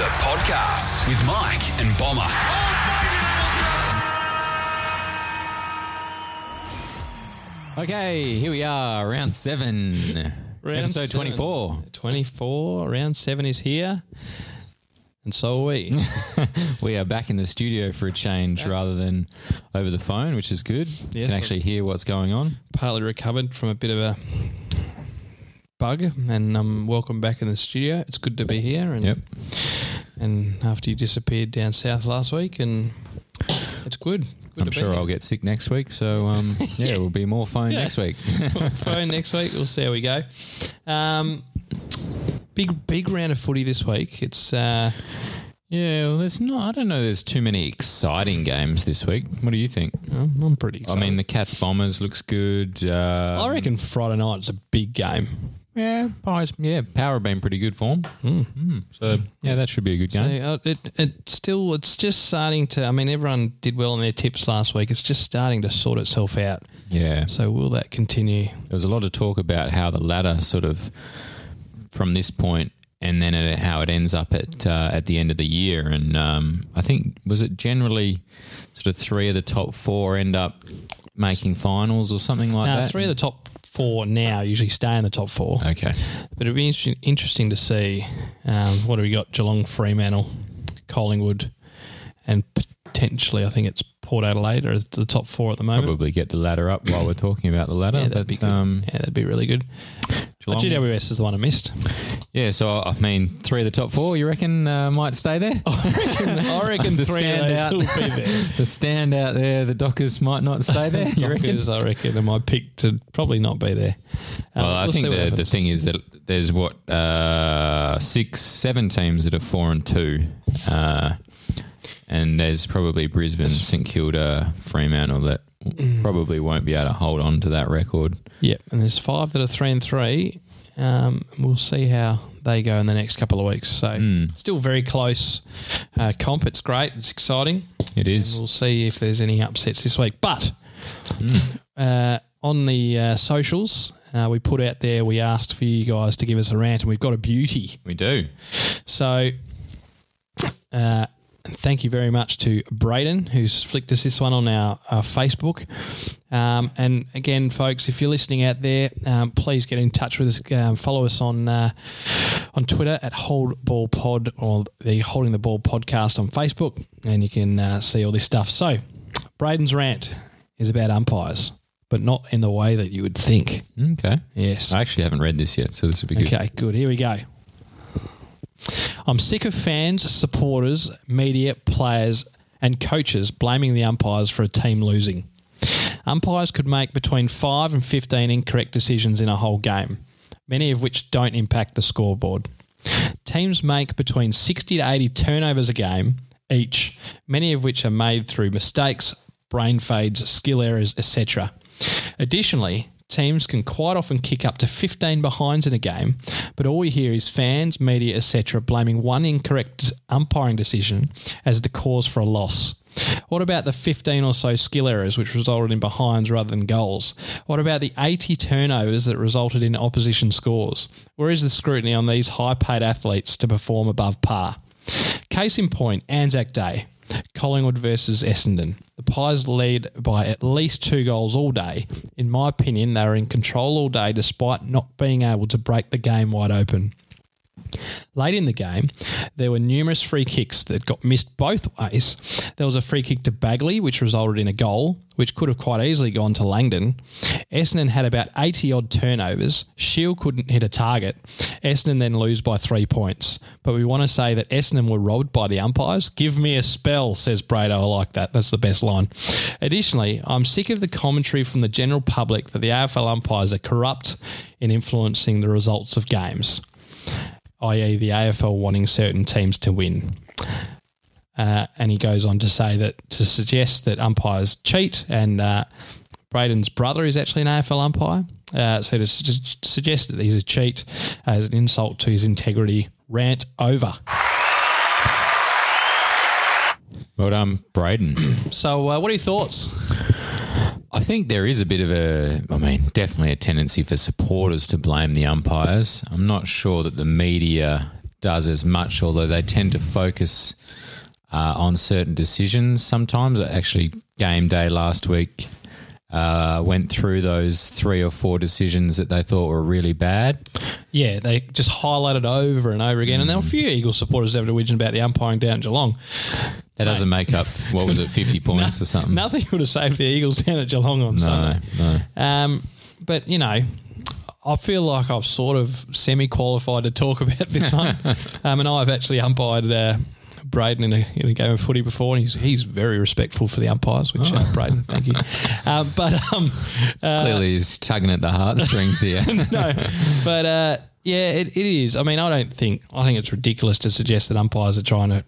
The podcast with Mike and Bomber. Okay, here we are, round seven, Round episode seven. 24. 24, round seven is here. And so are we. We are back in the studio for a change rather than over the phone, which is good. You Yes. can actually hear what's going on. Partly recovered from a bit of a bug, and um, welcome back in the studio. It's good to be here. And, Yep. And after you disappeared down south last week, and it's good. good I'm sure. I'll get sick next week, so um, yeah, we'll be more phone Yeah. next week. phone next week. We'll see how we go. Um, big big round of footy this week. It's uh, yeah, well, there's not. I don't know. There's too many exciting games this week. What do you think? well, I'm pretty. I mean, the Cats Bombers looks good. Uh, I reckon Friday night's a big game. Yeah, Pies, yeah, Power have been pretty good form. Mm. So yeah, that should be a good So, game. uh, it, it still it's just starting to. I mean, everyone did well in their tips last week. It's just starting to sort itself out. yeah. So will that continue? There was a lot of talk about how the ladder sort of from this point and then at how it ends up at uh, at the end of the year. And um, I think was it generally sort of three of the top four end up making finals or something like Now, that. three of the top four now usually stay in the top four, okay, but it'd be interesting, interesting to see um, what have we got: Geelong, Fremantle, Collingwood, and potentially I think it's Port Adelaide are the top four at the moment. probably get the ladder up while we're talking about the ladder. Yeah, that'd but be good. um, yeah, that'd be really good. Geelong- GWS is the one I missed. yeah, so I mean, three of the top four, you reckon uh, might stay there? I reckon the three of those standout, will be there. the standout there, the Dockers might not stay there. You reckon? Dockers, I reckon, are my pick to probably not be there. Um, Well, I we'll think the, the thing is that there's what uh, six, seven teams that are four and two, uh, and there's probably Brisbane, St Kilda, Fremantle that Mm. probably won't be able to hold on to that record. Yep, and there's five that are three and three. Um, we'll see how they go in the next couple of weeks. So Hmm. still very close uh, comp. It's great. It's exciting. It is. And we'll see if there's any upsets this week. But Hmm. uh, on the uh, socials, uh, we put out there. We asked for you guys to give us a rant, and we've got a beauty. We do. So, uh, thank you very much to Braden, who's flicked us this one on our, our Facebook. Um, and again, folks, if you're listening out there, um, please get in touch with us. Um, follow us on uh, on Twitter at Hold Ball Pod or the Holding the Ball podcast on Facebook, and you can uh, see all this stuff. So, Braden's rant is about umpires, but not in the way that you would think. Okay. Yes. I actually haven't read this yet, so this would be good. Okay, good. Here we go. I'm sick of fans, supporters, media, players, and coaches blaming the umpires for a team losing. Umpires could make between 5 and 15 incorrect decisions in a whole game, many of which don't impact the scoreboard. Teams make between 60 to 80 turnovers a game each, many of which are made through mistakes, brain fades, skill errors, etc. Additionally, teams can quite often kick up to 15 behinds in a game, but all we hear is fans, media, etc. blaming one incorrect umpiring decision as the cause for a loss. What about the 15 or so skill errors which resulted in behinds rather than goals? What about the 80 turnovers that resulted in opposition scores? Where is the scrutiny on these high paid athletes to perform above par? Case in point, Anzac Day. Collingwood versus Essendon. The Pies lead by at least two goals all day. In my opinion, they were in control all day despite not being able to break the game wide open. Late in the game, there were numerous free kicks that got missed both ways. There was a free kick to Bagley, which resulted in a goal, which could have quite easily gone to Langdon. Essendon had about 80 odd turnovers. Shiel couldn't hit a target. Essendon then lose by three points. But we want to say that Essendon were robbed by the umpires. Give me a spell, says Brado. I like that. That's the best line. Additionally, I'm sick of the commentary from the general public that the AFL umpires are corrupt in influencing the results of games i.e., the AFL wanting certain teams to win. Uh, and he goes on to say that to suggest that umpires cheat, and uh, Braden's brother is actually an AFL umpire. Uh, so to su- suggest that he's a cheat as an insult to his integrity, rant over. Well done, Braden. So, uh, what are your thoughts? I think there is a bit of a, I mean, definitely a tendency for supporters to blame the umpires. I'm not sure that the media does as much, although they tend to focus uh, on certain decisions sometimes. Actually, game day last week uh, went through those three or four decisions that they thought were really bad. Yeah, they just highlighted over and over again. And there were a few Eagles supporters having a whinging about the umpiring down at Geelong. That doesn't make up, what was it, 50 points or something? Nothing would have saved the Eagles down at Geelong on No, Sunday. no. Um, but, you know, I feel like I've sort of semi qualified to talk about this one. um, and I've actually umpired uh, Braden in a, in a game of footy before, and he's, he's very respectful for the umpires, which, uh, Braden, thank you. Um, but, um, uh, Clearly, he's tugging at the heartstrings here. no, but uh, yeah, it, it is. I mean, I don't think I think it's ridiculous to suggest that umpires are trying to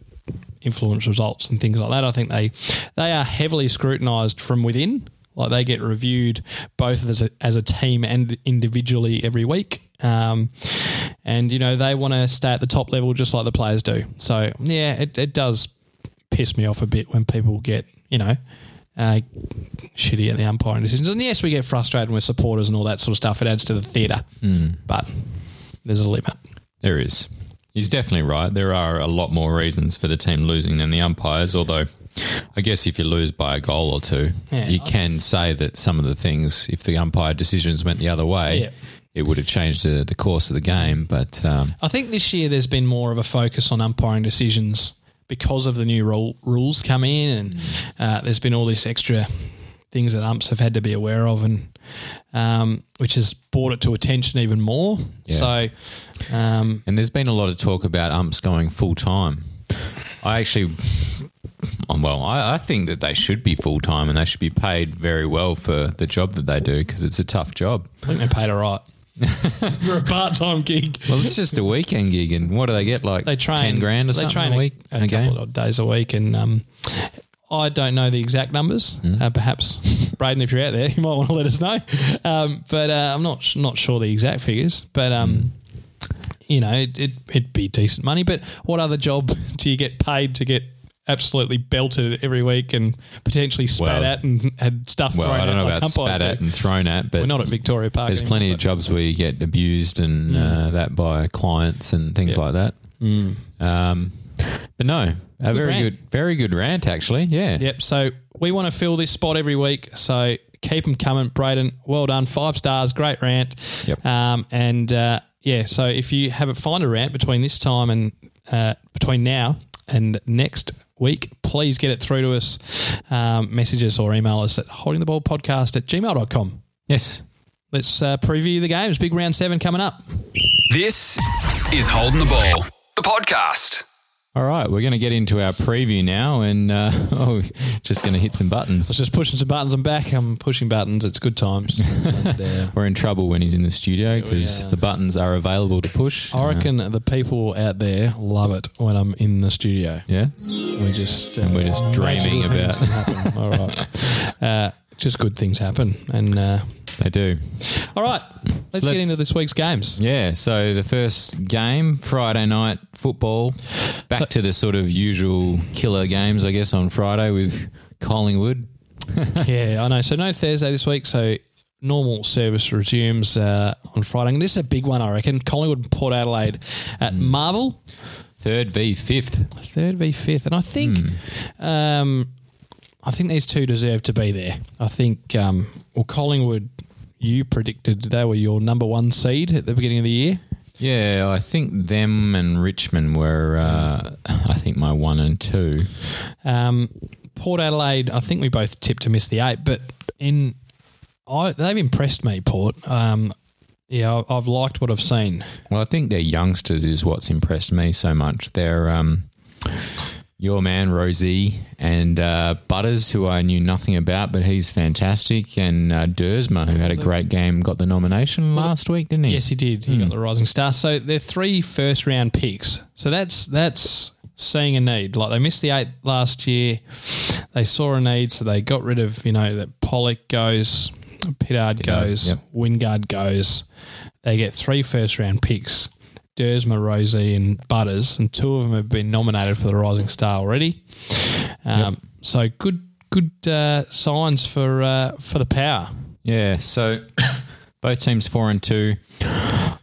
influence results and things like that. I think they they are heavily scrutinised from within. Like they get reviewed both as a, as a team and individually every week. Um, and you know they want to stay at the top level just like the players do. So yeah, it, it does piss me off a bit when people get you know uh, shitty at the umpiring decisions. And yes, we get frustrated with supporters and all that sort of stuff. It adds to the theatre, but there's a limit. There is. He's definitely right. There are a lot more reasons for the team losing than the umpires, although I guess if you lose by a goal or two, Yeah. you can say that some of the things, if the umpire decisions went the other way, Yeah. It would have changed the, the course of the game. But um, I think this year there's been more of a focus on umpiring decisions because of the new rule, rules come in, and uh, there's been all this extra things that umps have had to be aware of, and um, which has brought it to attention even more. Yeah. So, um, and there's been a lot of talk about umps going full time. I actually, well, I, I think that they should be full time and they should be paid very well for the job that they do because it's a tough job. I think they're paid all right for a part-time gig. Well, it's just a weekend gig, and what do they get? Like They train ten grand or they something train a week, a, couple of days a week, and um, I don't know the exact numbers. Uh, perhaps Braden, if you're out there, you might want to let us know. Um, but uh, I'm not not sure the exact figures. But um, you know, it, it it'd be decent money. But what other job do you get paid to get? Absolutely belted every week and potentially spat Well- at and had stuff Well, thrown I don't know like about spat at and thrown at, but We're not at Victoria Park. there's anymore, plenty of jobs where you get abused and uh, that by clients and things like that. Um, but no, a very rant. good, very good rant actually. Yeah, Yep. So we want to fill this spot every week. So keep them coming, Braden. Well done. Five stars. Great rant. Yep. Um, and uh, yeah, so if you have a find a rant between this time and uh, between now and next week, please get it through to us. Um, message us or email us at holdingtheballpodcast at gmail.com. Yes. Let's uh, preview the games. Big round seven coming up. This is Holding the Ball, the podcast. All right, we're going to get into our preview now, and uh, oh, just going to hit some buttons. Just pushing some buttons. I'm back. I'm pushing buttons. It's good times. and, uh, We're in trouble when he's in the studio because yeah. the buttons are available to push. I reckon the people out there love it when I'm in the studio. Yeah. We just uh, we're just dreaming about-. All right, uh, just good things happen, and uh, They do. all right, let's, So get let's- into this week's games. Yeah, so the first game, Friday night football, back So- to the sort of usual killer games, I guess, on Friday with Collingwood. yeah, I know. So no Thursday this week. So normal service resumes uh, on Friday. And this is a big one, I reckon. Collingwood and Port Adelaide at Hmm. Marvel, Third v fifth. third v fifth, and I think. Hmm. Um, I think these two deserve to be there. I think, um, well, Collingwood, you predicted they were your number one seed at the beginning of the year. Yeah, I think them and Richmond were, uh, I think, my one and two. Um, Port Adelaide, I think we both tipped to miss the eight, but in I, they've impressed me, Port. Um, yeah, I've liked what I've seen. Well, I think their youngsters is what's impressed me so much. They're um, your man Rozee and uh, Butters, who I knew nothing about, but he's fantastic, and uh, Duursma, who had a great game, got the nomination last week, didn't he? Yes, he did. He got the Rising Star. So they're three first round picks. So that's that's seeing a need. Like they missed the eight last year. They saw a need, so they got rid of you know that Polec goes, Pittard goes, yep. Wingard goes. They get three first round picks. Duursma, Rozee, and Butters, and two of them have been nominated for the Rising Star already. Um, So good, good uh, signs for uh, for the power. Yeah, so both teams four and two.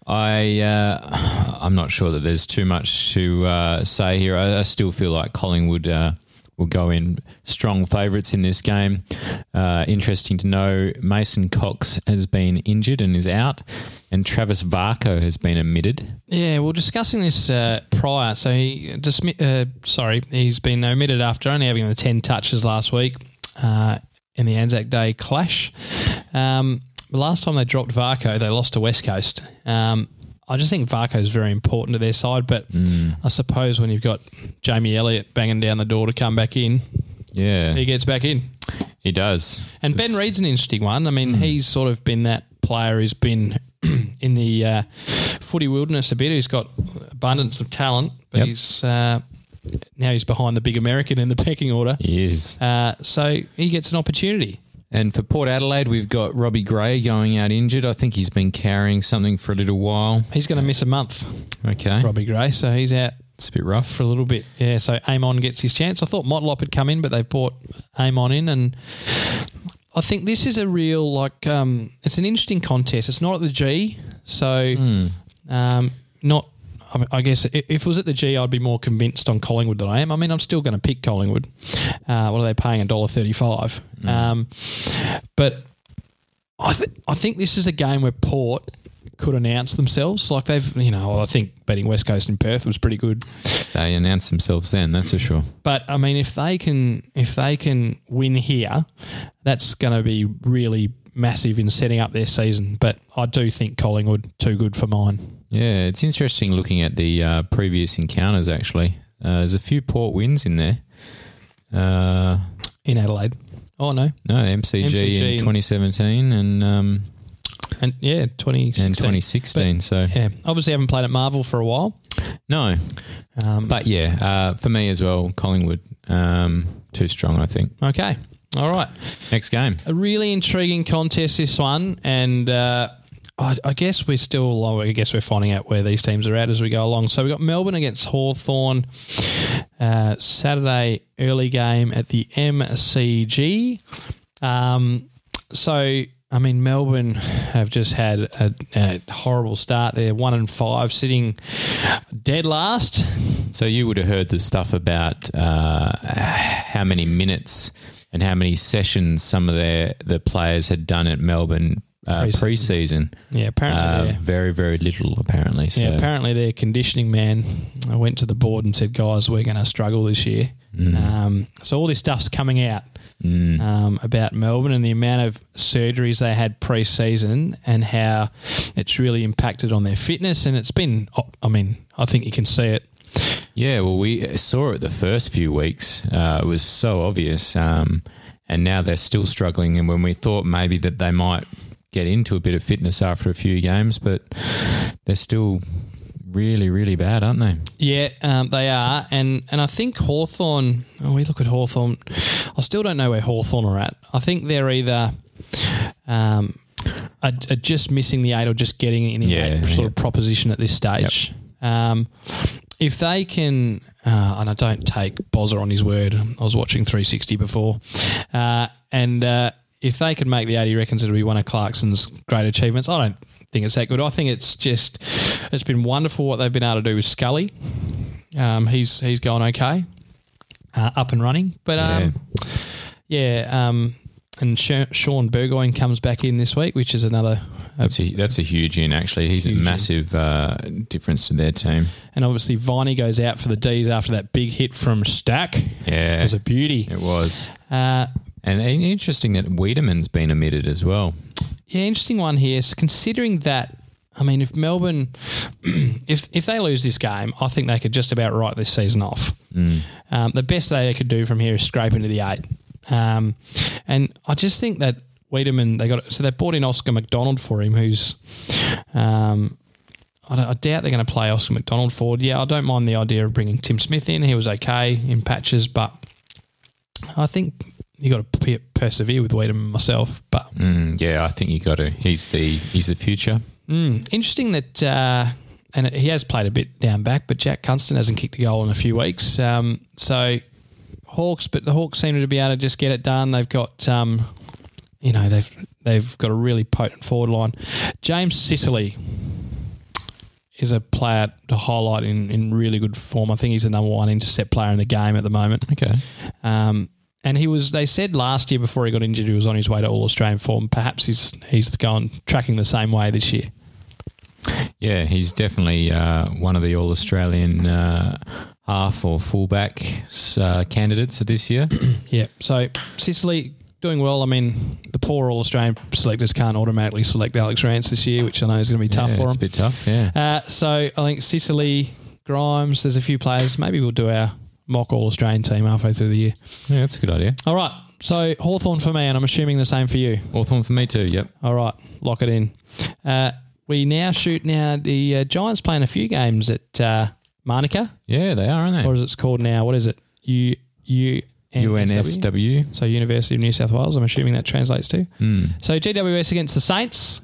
I uh, I'm not sure that there's too much to uh, say here. I, I still feel like Collingwood uh, will go in strong favourites in this game. Uh, interesting to know, Mason Cox has been injured and is out, and Travis Varcoe has been omitted. Yeah, well, discussing this uh, prior, so he dismi- uh, sorry, he's been omitted after only having the ten touches last week uh, in the Anzac Day clash. Um, the last time they dropped Varcoe, they lost to West Coast. Um, I just think Varcoe is very important to their side, but I suppose when you've got Jamie Elliott banging down the door to come back in, Yeah, he gets back in. he does. And Ben It's- Reid's an interesting one. I mean, he's sort of been that player who's been in the uh, footy wilderness a bit. Who's got abundance of talent, but Yep. he's uh, now he's behind the big American in the pecking order. He is. Uh, so he gets an opportunity. And for Port Adelaide, we've got Robbie Gray going out injured. I think he's been carrying something for a little while. He's going to miss a month, Okay, Robbie Gray. So he's out it's a bit rough. for a little bit. Yeah. So Amon gets his chance. I thought Motlop had come in, but they've brought Amon in, and I think this is a real like um, it's an interesting contest. It's not at the G, so um, not. I, mean, I guess if it was at the G, I'd be more convinced on Collingwood than I am. I mean, I'm still going to pick Collingwood. Uh, what are they paying? A dollar thirty-five. Um, but I, th- I think this is a game where Port could announce themselves. Like they've, you know, I think beating West Coast in Perth was pretty good. They announced themselves then, that's for sure. But I mean, if they can, if they can win here, that's going to be really massive in setting up their season. But I do think Collingwood too good for mine. Yeah, it's interesting looking at the uh, previous encounters. Actually, uh, there's a few Port wins in there. Uh, in Adelaide. Oh no, no, MCG, MCG in 2017 and um, and yeah, twenty and 2016. so Yeah, obviously haven't played at Marvel for a while. no, Um, but yeah, uh, for me as well, Collingwood um, too strong. I think. okay, all right. Next game. A really intriguing contest, this one, and uh, I, I guess we're still. I guess we're finding out where these teams are at as we go along. So we have got Melbourne against Hawthorn uh, Saturday early game at the MCG. Um, so. I mean, Melbourne have just had a, a horrible start. They're one and five, sitting dead last. So you would have heard the stuff about uh, how many minutes and how many sessions some of their the players had done at Melbourne uh, Pre-season. Yeah, apparently Uh, very very little apparently. So Yeah, apparently their conditioning man I went to the board and said, guys, we're going to struggle this year. Um, so all this stuff's coming out um, about Melbourne and the amount of surgeries they had pre-season and how it's really impacted on their fitness. And it's been, I mean, I think you can see it. Yeah, well, we saw it the first few weeks. Uh, it was so obvious, um, and now they're still struggling. And when we thought maybe that they might get into a bit of fitness after a few games, but they're still really, really bad, aren't they? Yeah, um, they are. And and I think Hawthorn. oh, we look at Hawthorn. I still don't know where Hawthorn are at. I think they're either um, are, are just missing the eight or just getting in Yeah, that sort yeah. of proposition at this stage. Um, if they can, uh, and I don't take Bozza on his word, I was watching 360 before, uh, and uh, if they could make the 80, he reckons it'll be one of Clarkson's great achievements. I don't think it's that good. I think it's just, it's been wonderful what they've been able to do with Scully. Um, he's he's going okay, uh, up and running. But um, yeah, um, and Shaun Burgoyne comes back in this week, which is another. Uh, That's a, that's a huge in, actually. He's a massive uh, difference to their team. and obviously Viney goes out for the D's after that big hit from Stack. Yeah. It Yeah, was a beauty. it was. Uh, And interesting that Weideman's been omitted as well. Yeah, interesting one here. So considering that, I mean, if Melbourne, if if they lose this game, I think they could just about write this season off. Um, the best they could do from here is scrape into the eight. Um, and I just think that Wiedemann, they got so they brought in Oscar McDonald for him, who's. Um, I, I doubt they're going to play Oscar McDonald forward. Yeah, I don't mind the idea of bringing Tim Smith in. He was okay in patches, but I think you got to pe- persevere with Weideman myself. But Mm, yeah, I think you got to. He's the he's the future. Mm, interesting that, uh, and he has played a bit down back, but Jack Gunston hasn't kicked a goal in a few weeks. Um, so Hawks, but the Hawks seem to be able to just get it done. They've got, um, you know, they've they've got a really potent forward line. James Sicily, is a player to highlight in, in really good form. I think he's the number one intercept player in the game at the moment. Okay. Um, and he was. They said last year before he got injured, he was on his way to All Australian form. Perhaps he's he's gone tracking the same way this year. Yeah, he's definitely uh, one of the All Australian uh, half or fullback uh, candidates of this year. Yeah. So Sicily doing well. I mean, the poor All Australian selectors can't automatically select Alex Rance this year, which I know is going to be tough yeah, for it's him. a bit tough. Yeah. Uh, so I think Sicily, Grimes, there's a few players. Maybe we'll do our mock All Australian team halfway through the year. yeah, that's a good idea. All right. So Hawthorn for me, and I'm assuming the same for you. Hawthorn for me too. Yep. All right. Lock it in. Uh, we now shoot now the uh, Giants playing a few games at uh, Yeah, they are, aren't or they? as it's called now. What is it? U U UNSW. So University of New South Wales. I'm assuming that translates to. Hmm. So GWS against the Saints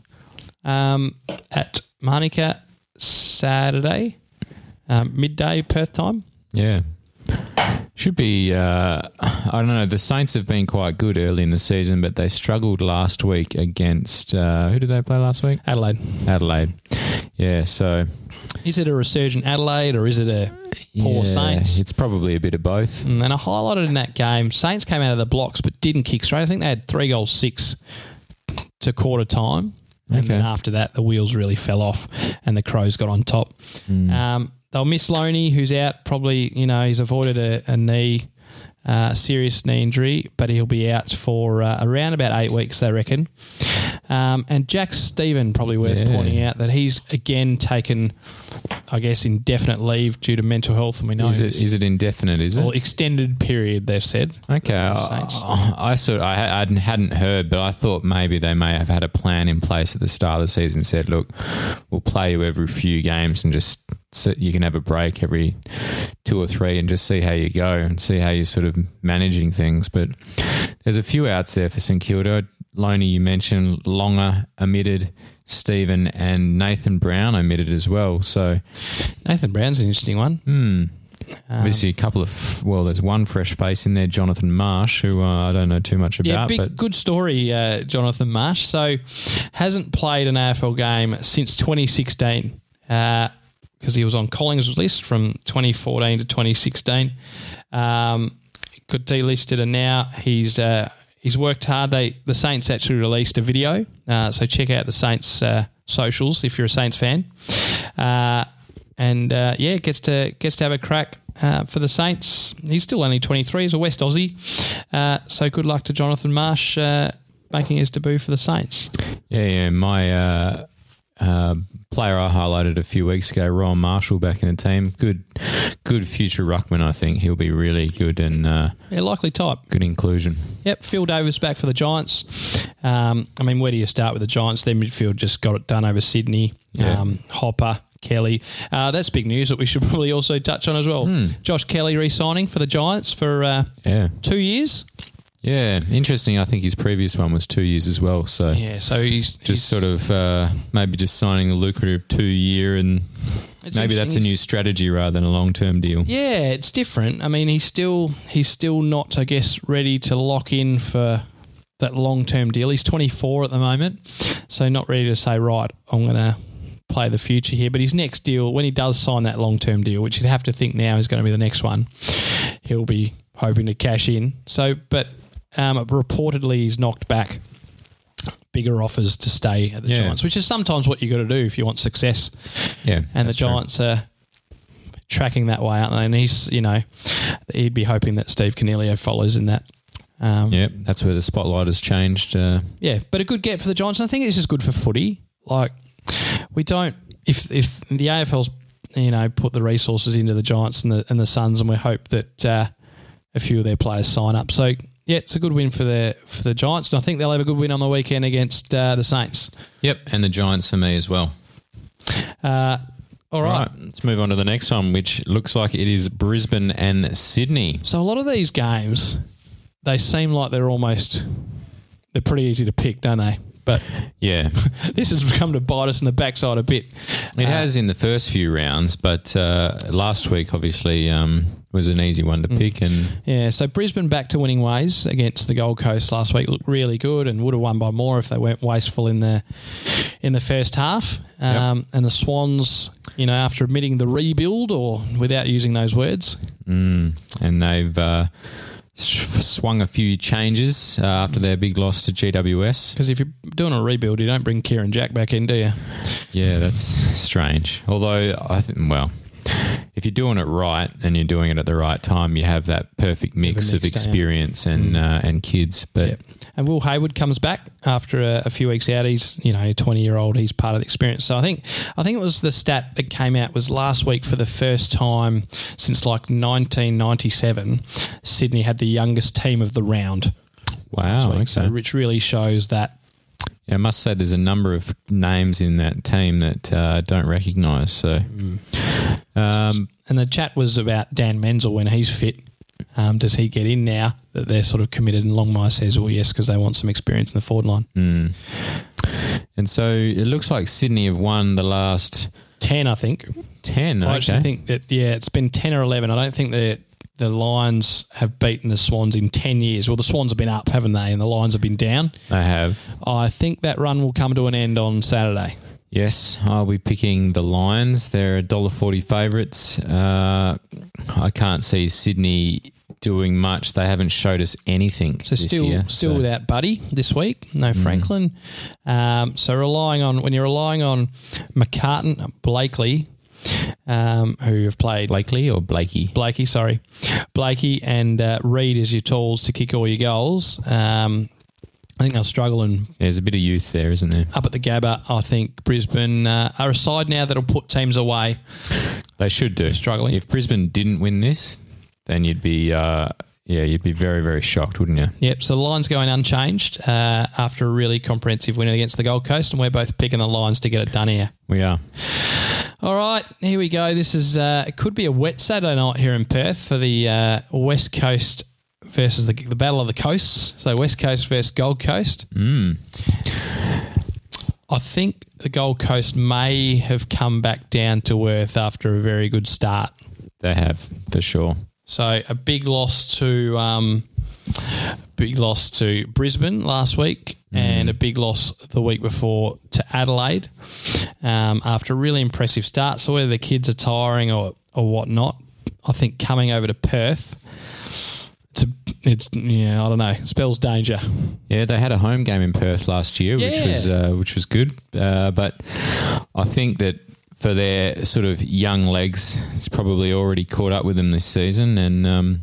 um, at Manuka Saturday, um, midday Perth time. Yeah. Should be. Uh, I don't know. The Saints have been quite good early in the season, but they struggled last week against. Uh, who did they play last week? Adelaide. Adelaide. Yeah. So Is it a resurgent Adelaide or is it a poor yeah, Saints? It's probably a bit of both. And then I highlighted in that game, Saints came out of the blocks but didn't kick straight. I think they had three goals six to quarter time. And Okay. then after that, the wheels really fell off and the Crows got on top. Um, they'll miss Lonie, who's out. Probably, you know, he's avoided a, a knee, uh, serious knee injury, but he'll be out for uh, around about eight weeks, they reckon. Um, and Jack Steven, probably worth Yeah. pointing out that he's again taken, I guess, indefinite leave due to mental health. And we know Is it it indefinite? Is it? or extended period, they've said. Okay, the I, I sort I hadn't- hadn't heard, but I thought maybe they may have had a plan in place at the start of the season. Said, look, we'll play you every few games and just so you can have a break every two or three and just see how you go and see how you're sort of managing things. But there's a few outs there for St Kilda. Lonie, you mentioned Longer omitted. Steven and Nathan Brown omitted as well. So Nathan Brown's an interesting one. Hmm. obviously a couple of well, there's one fresh face in there, Jonathan Marsh, who uh, I don't know too much about, Yeah, big, but good story, uh, Jonathan Marsh. So, hasn't played an AFL game since 2016 because he was on Colling's list from 2014 to 2016. Um, got delisted, and now he's uh, he's worked hard. They the Saints actually released a video, uh, so check out the Saints uh, socials if you're a Saints fan. Uh, and uh, yeah, gets to gets to have a crack uh, for the Saints. He's still only 23. He's a West Aussie, uh, so good luck to Jonathan Marsh making his debut for the Saints. yeah, yeah, my uh, player I highlighted a few weeks ago, Rowan Marshall, back in the team, good, good future ruckman. I think he'll be really good and uh, Yeah, likely type. good inclusion. Yep, Phil Davis back for the Giants. Um, I mean, where do you start with the Giants? Their midfield just got it done over Sydney. Yeah. Um, Hopper, Kelly. Uh, that's big news that we should probably also touch on as well. Josh Kelly re-signing for the Giants for uh, Yeah, two years. Yeah, interesting. I think his previous one was two years as well. So Yeah, so he's just sort of uh, maybe just signing a lucrative two year and. Maybe that's a new strategy rather than a long term deal. Yeah, it's different. I mean, he's still he's still not, I guess, ready to lock in for that long term deal. He's 24 at the moment, so not ready to say right. I'm going to play the future here. But his next deal, when he does sign that long term deal, which you'd have to think now is going to be the next one, he'll be hoping to cash in. So, but um, reportedly he's knocked back bigger offers to stay at the Yeah. Giants, which is sometimes what you got to do if you want success Yeah, and the that's true. Giants are tracking that way, aren't they? And he's, you know, he'd be hoping that Steve Coniglio follows in that. Um, Yeah, that's where the spotlight has changed. Uh, yeah, but a good get for the Giants. And I think this is good for footy. Like, we don't if if the AFL's you know put the resources into the Giants and the and the Suns, and we hope that uh, a few of their players sign up. So yeah, it's a good win for the for the Giants, and I think they'll have a good win on the weekend against uh, the Saints. yep, and the Giants for me as well. Uh, all right. right, let's move on to the next one, which looks like it is Brisbane and Sydney. So a lot of these games, they seem like they're almost they're pretty easy to pick, don't they? But Yeah, this has come to bite us in the backside a bit. it Uh, has in the first few rounds, but uh, last week, obviously, um, was an easy one to pick, and Yeah, so Brisbane back to winning ways against the Gold Coast last week looked really good and would have won by more if they weren't wasteful in the in the first half. Um, And the Swans, you know, after admitting the rebuild or without using those words, and they've uh, swung a few changes uh, after their big loss to GWS. because if you're doing a rebuild, you don't bring Kieren Jack back in, do you? Yeah, that's strange. Although I think, well, if you're doing it right and you're doing it at the right time, you have that perfect mix of mix, don't you? experience and uh, and kids. But And Will Hayward comes back after a, a few weeks out. He's you know twenty year old. He's part of the experience. So I think I think it was the stat that came out was last week for the first time since like nineteen ninety seven. Sydney had the youngest team of the round. wow, week, so which really shows that Yeah, I must say there's a number of names in that team that uh, I don't recognise. So, um, And the chat was about Dan Menzel when he's fit. Um, does he get in now that they're sort of committed? And Longmire says, well, yes, because they want some experience in the forward line. and so it looks like Sydney have won the last 10, I think. ten. I actually think that, yeah, it's been 10 or 11. I don't think that the Lions have beaten the Swans in 10 years. Well, the Swans have been up, haven't they? And the Lions have been down. they have. I think that run will come to an end on Saturday. Yes, I'll be picking the Lions. They're a $1.40 favourites. Uh, I can't see Sydney doing much. They haven't showed us anything So this still, year. still so- without Buddy this week. No Franklin. Um, so relying on when you're relying on McCartin, Blakely, um, who have played Blakely or Blakey? Blakey, sorry, Blakey and uh, Reid as your tools to kick all your goals. Um, I think they'll struggle and There's a bit of youth there, isn't there? up at the Gabba. I think Brisbane uh, are a side now that'll put teams away. They should do. struggling. If Brisbane didn't win this, then you'd be, uh, yeah, you'd be very, very shocked, wouldn't you? Yep. So the Lions going unchanged uh, after a really comprehensive win against the Gold Coast, and we're both picking the Lions to get it done here. We are. All right, here we go. This is uh, it could be a wet Saturday night here in Perth for the uh, West Coast versus the, the Battle of the Coasts. So West Coast versus Gold Coast. Mm. I think the Gold Coast may have come back down to earth after a very good start. They have for sure. So a big loss to um, big loss to Brisbane last week, and a big loss the week before to Adelaide. Um, after a really impressive start, so whether the kids are tiring or or whatnot, I think coming over to Perth, it's yeah I don't know spells danger. Yeah, they had a home game in Perth last year, which was uh, which was good. Uh, but I think that for their sort of young legs, it's probably already caught up with them this season, and um,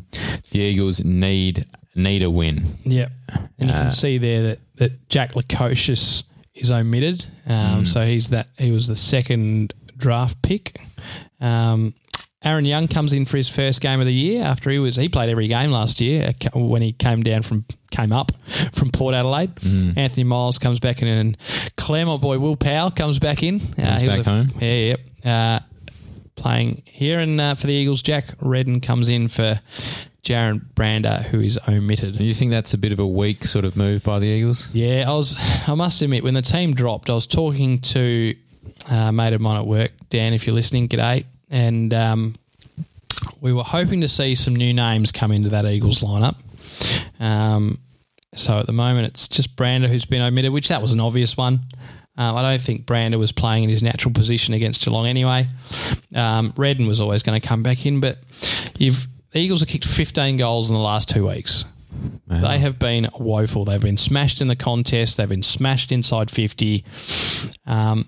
the Eagles need need a win. Yep. And you Uh, can see there that, that Jack Lukosius is omitted. Um, So he's that he was the second draft pick. Um, Aaron Young comes in for his first game of the year after he was he played every game last year uh, when he came down from came up from Port Adelaide. Anthony Miles comes back in and Claremont boy Will Powell comes back in. Uh, Comes he was back a- home. Yeah, yep. Uh, playing here and uh, for the Eagles, Jack Redden comes in for Jarrod Brander, who is omitted. Do you think that's a bit of a weak sort of move by the Eagles? Yeah, I was. I must admit, when the team dropped, I was talking to a mate of mine at work, Dan. If you're listening, g'day. And um, we were hoping to see some new names come into that Eagles lineup. Um, so at the moment, it's just Brander who's been omitted, which that was an obvious one. Um, I don't think Brander was playing in his natural position against Geelong anyway. Um, Redden was always going to come back in, but you've the Eagles have kicked 15 goals in the last two weeks. They have been woeful. They've been smashed in the contest. They've been smashed inside 50. Um,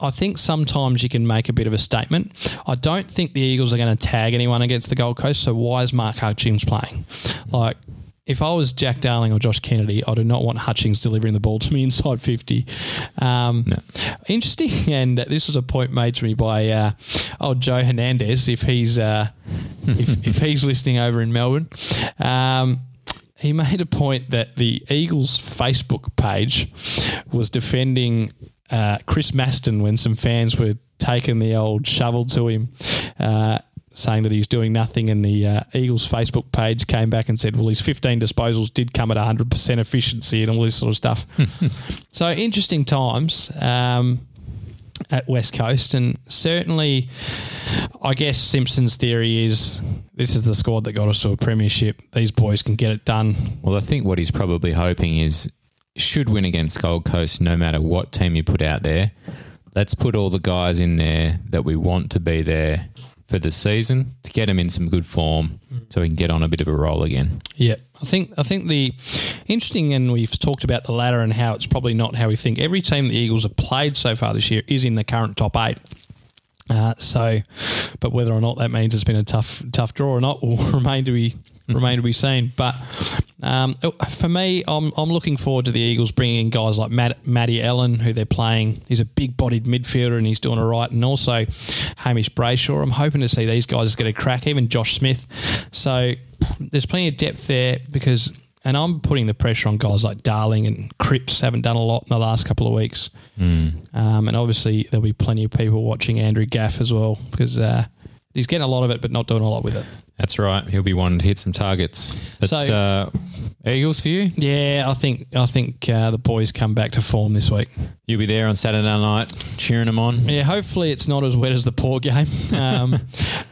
I think sometimes you can make a bit of a statement. I don't think the Eagles are going to tag anyone against the Gold Coast. So why is Mark Hutchings playing? Like, if I was Jack Darling or Josh Kennedy, I do not want Hutchings delivering the ball to me inside 50. Um, Interesting. And this was a point made to me by uh, old Joe Hernandez, if he's uh, if, if he's listening over in Melbourne. Um, he made a point that the Eagles Facebook page was defending uh, Chris Masten when some fans were taking the old shovel to him, uh, saying that he's doing nothing. And the uh, Eagles Facebook page came back and said, well, his 15 disposals did come at 100% efficiency and all this sort of stuff. so interesting times. Um, at West Coast, and certainly, I guess Simpson's theory is this is the squad that got us to a premiership. These boys can get it done. Well, I think what he's probably hoping is should win against Gold Coast no matter what team you put out there. Let's put all the guys in there that we want to be there for the season to get them in some good form so we can get on a bit of a roll again. Yeah, I think I think the interesting, and we've talked about the ladder and how it's probably not how we think. Every team the Eagles have played so far this year is in the current top eight. Uh, so, but whether or not that means it's been a tough tough draw or not will remain to be remain to be seen. But um, for me, I'm, I'm looking forward to the Eagles bringing in guys like Matt, Matty Ellen, who they're playing. He's a big bodied midfielder and he's doing all right. And also Hamish Brayshaw. I'm hoping to see these guys get a crack, even Josh Smith. So there's plenty of depth there because. And I'm putting the pressure on guys like Darling and Cripps haven't done a lot in the last couple of weeks. Um, and obviously there'll be plenty of people watching Andrew Gaff as well because uh, he's getting a lot of it, but not doing a lot with it. That's right. He'll be wanting to hit some targets. But So- uh, Eagles for you? Yeah, I think I think uh, the boys come back to form this week. You'll be there on Saturday night cheering them on. Yeah, hopefully it's not as wet as the poor game. Um,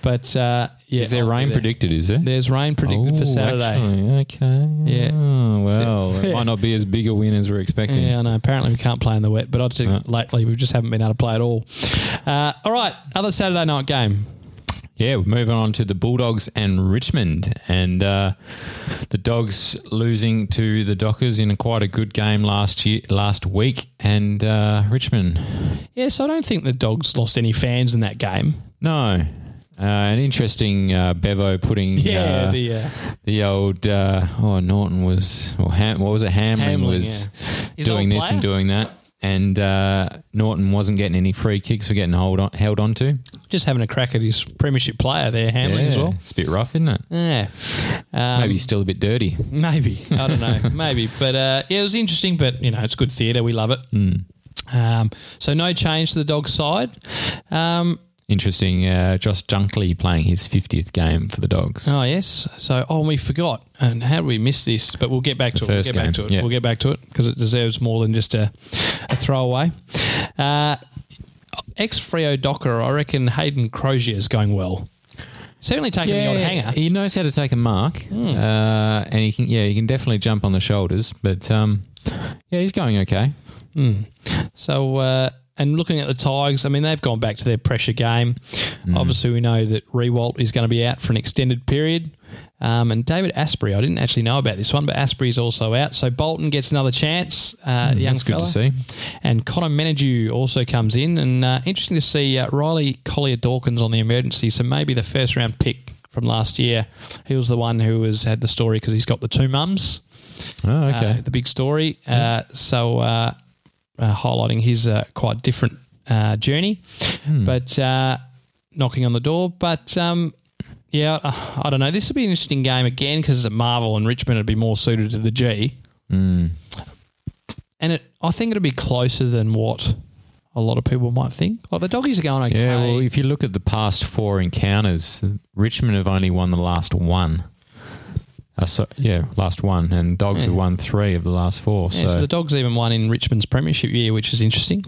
but uh, yeah, Is there I'll rain there. predicted? Is there? There's rain predicted for Oh, Saturday. actually, okay. Yeah. Oh, well, it might not be as big a win as we're expecting. Yeah, know. Apparently, we can't play in the wet, but I think No. lately we just haven't been able to play at all. Uh, all right, other Saturday night game. Yeah, we're moving on to the Bulldogs and Richmond, and uh, the Dogs losing to the Dockers in a quite a good game last year, last week, and uh, Richmond. Yes, I don't think the Dogs lost any fans in that game. No, uh, an interesting uh, Bevo putting Yeah, uh, the uh, the old uh, oh Norton was or Ham, what was it Hamling, Hamling, was yeah. Doing this and doing that, and uh, Norton wasn't getting any free kicks for getting hold on, held on to. just having a crack at his premiership player there, Hamling as well. It's a bit rough, isn't it? Yeah, um, Maybe he's still a bit dirty. Maybe I don't know. Maybe, but uh, yeah, it was interesting. But you know, it's good theatre. We love it. Hmm. Um, so no change to the dog side. Um, Interesting. Uh, Josh Dunkley playing his 50th game for the Dogs. oh yes. So oh, we forgot. And how did we miss this? But we'll get back to The it. We'll first get back to it. yeah. We'll get back to it because it deserves more than just a, a throwaway. Uh, Ex Freo Docker, I reckon Hayden Crozier is going well. Certainly taking the odd hanger. he knows how to take a mark, uh, and he can. Yeah, he can definitely jump on the shoulders. But um, yeah, he's going okay. So, uh, and looking at the Tigers, I mean, they've gone back to their pressure game. Obviously, we know that Riewoldt is going to be out for an extended period. Um, and David Astbury, I didn't actually know about this one, but Asprey is also out. So Bolton gets another chance. Uh, the young that's good to see. And Connor Menadue also comes in. And uh, interesting to see uh, Riley Collier Dawkins on the emergency. So maybe the first round pick from last year. He was the one who has had the story because he's got the two mums Oh, okay. uh, the big story. Uh, so uh, highlighting his uh, quite different uh, journey, but uh, knocking on the door. But um, yeah, uh, I don't know. This will be an interesting game again because it's at Marvel and Richmond would be more suited to the G. And it, I think it'll be closer than what a lot of people might think. Like the doggies are going okay. yeah. Well, if you look at the past four encounters, Richmond have only won the last one. Uh, so, yeah, last one, and Dogs have won three of the last four. Yeah, so, so the dogs even won in Richmond's premiership year, which is interesting.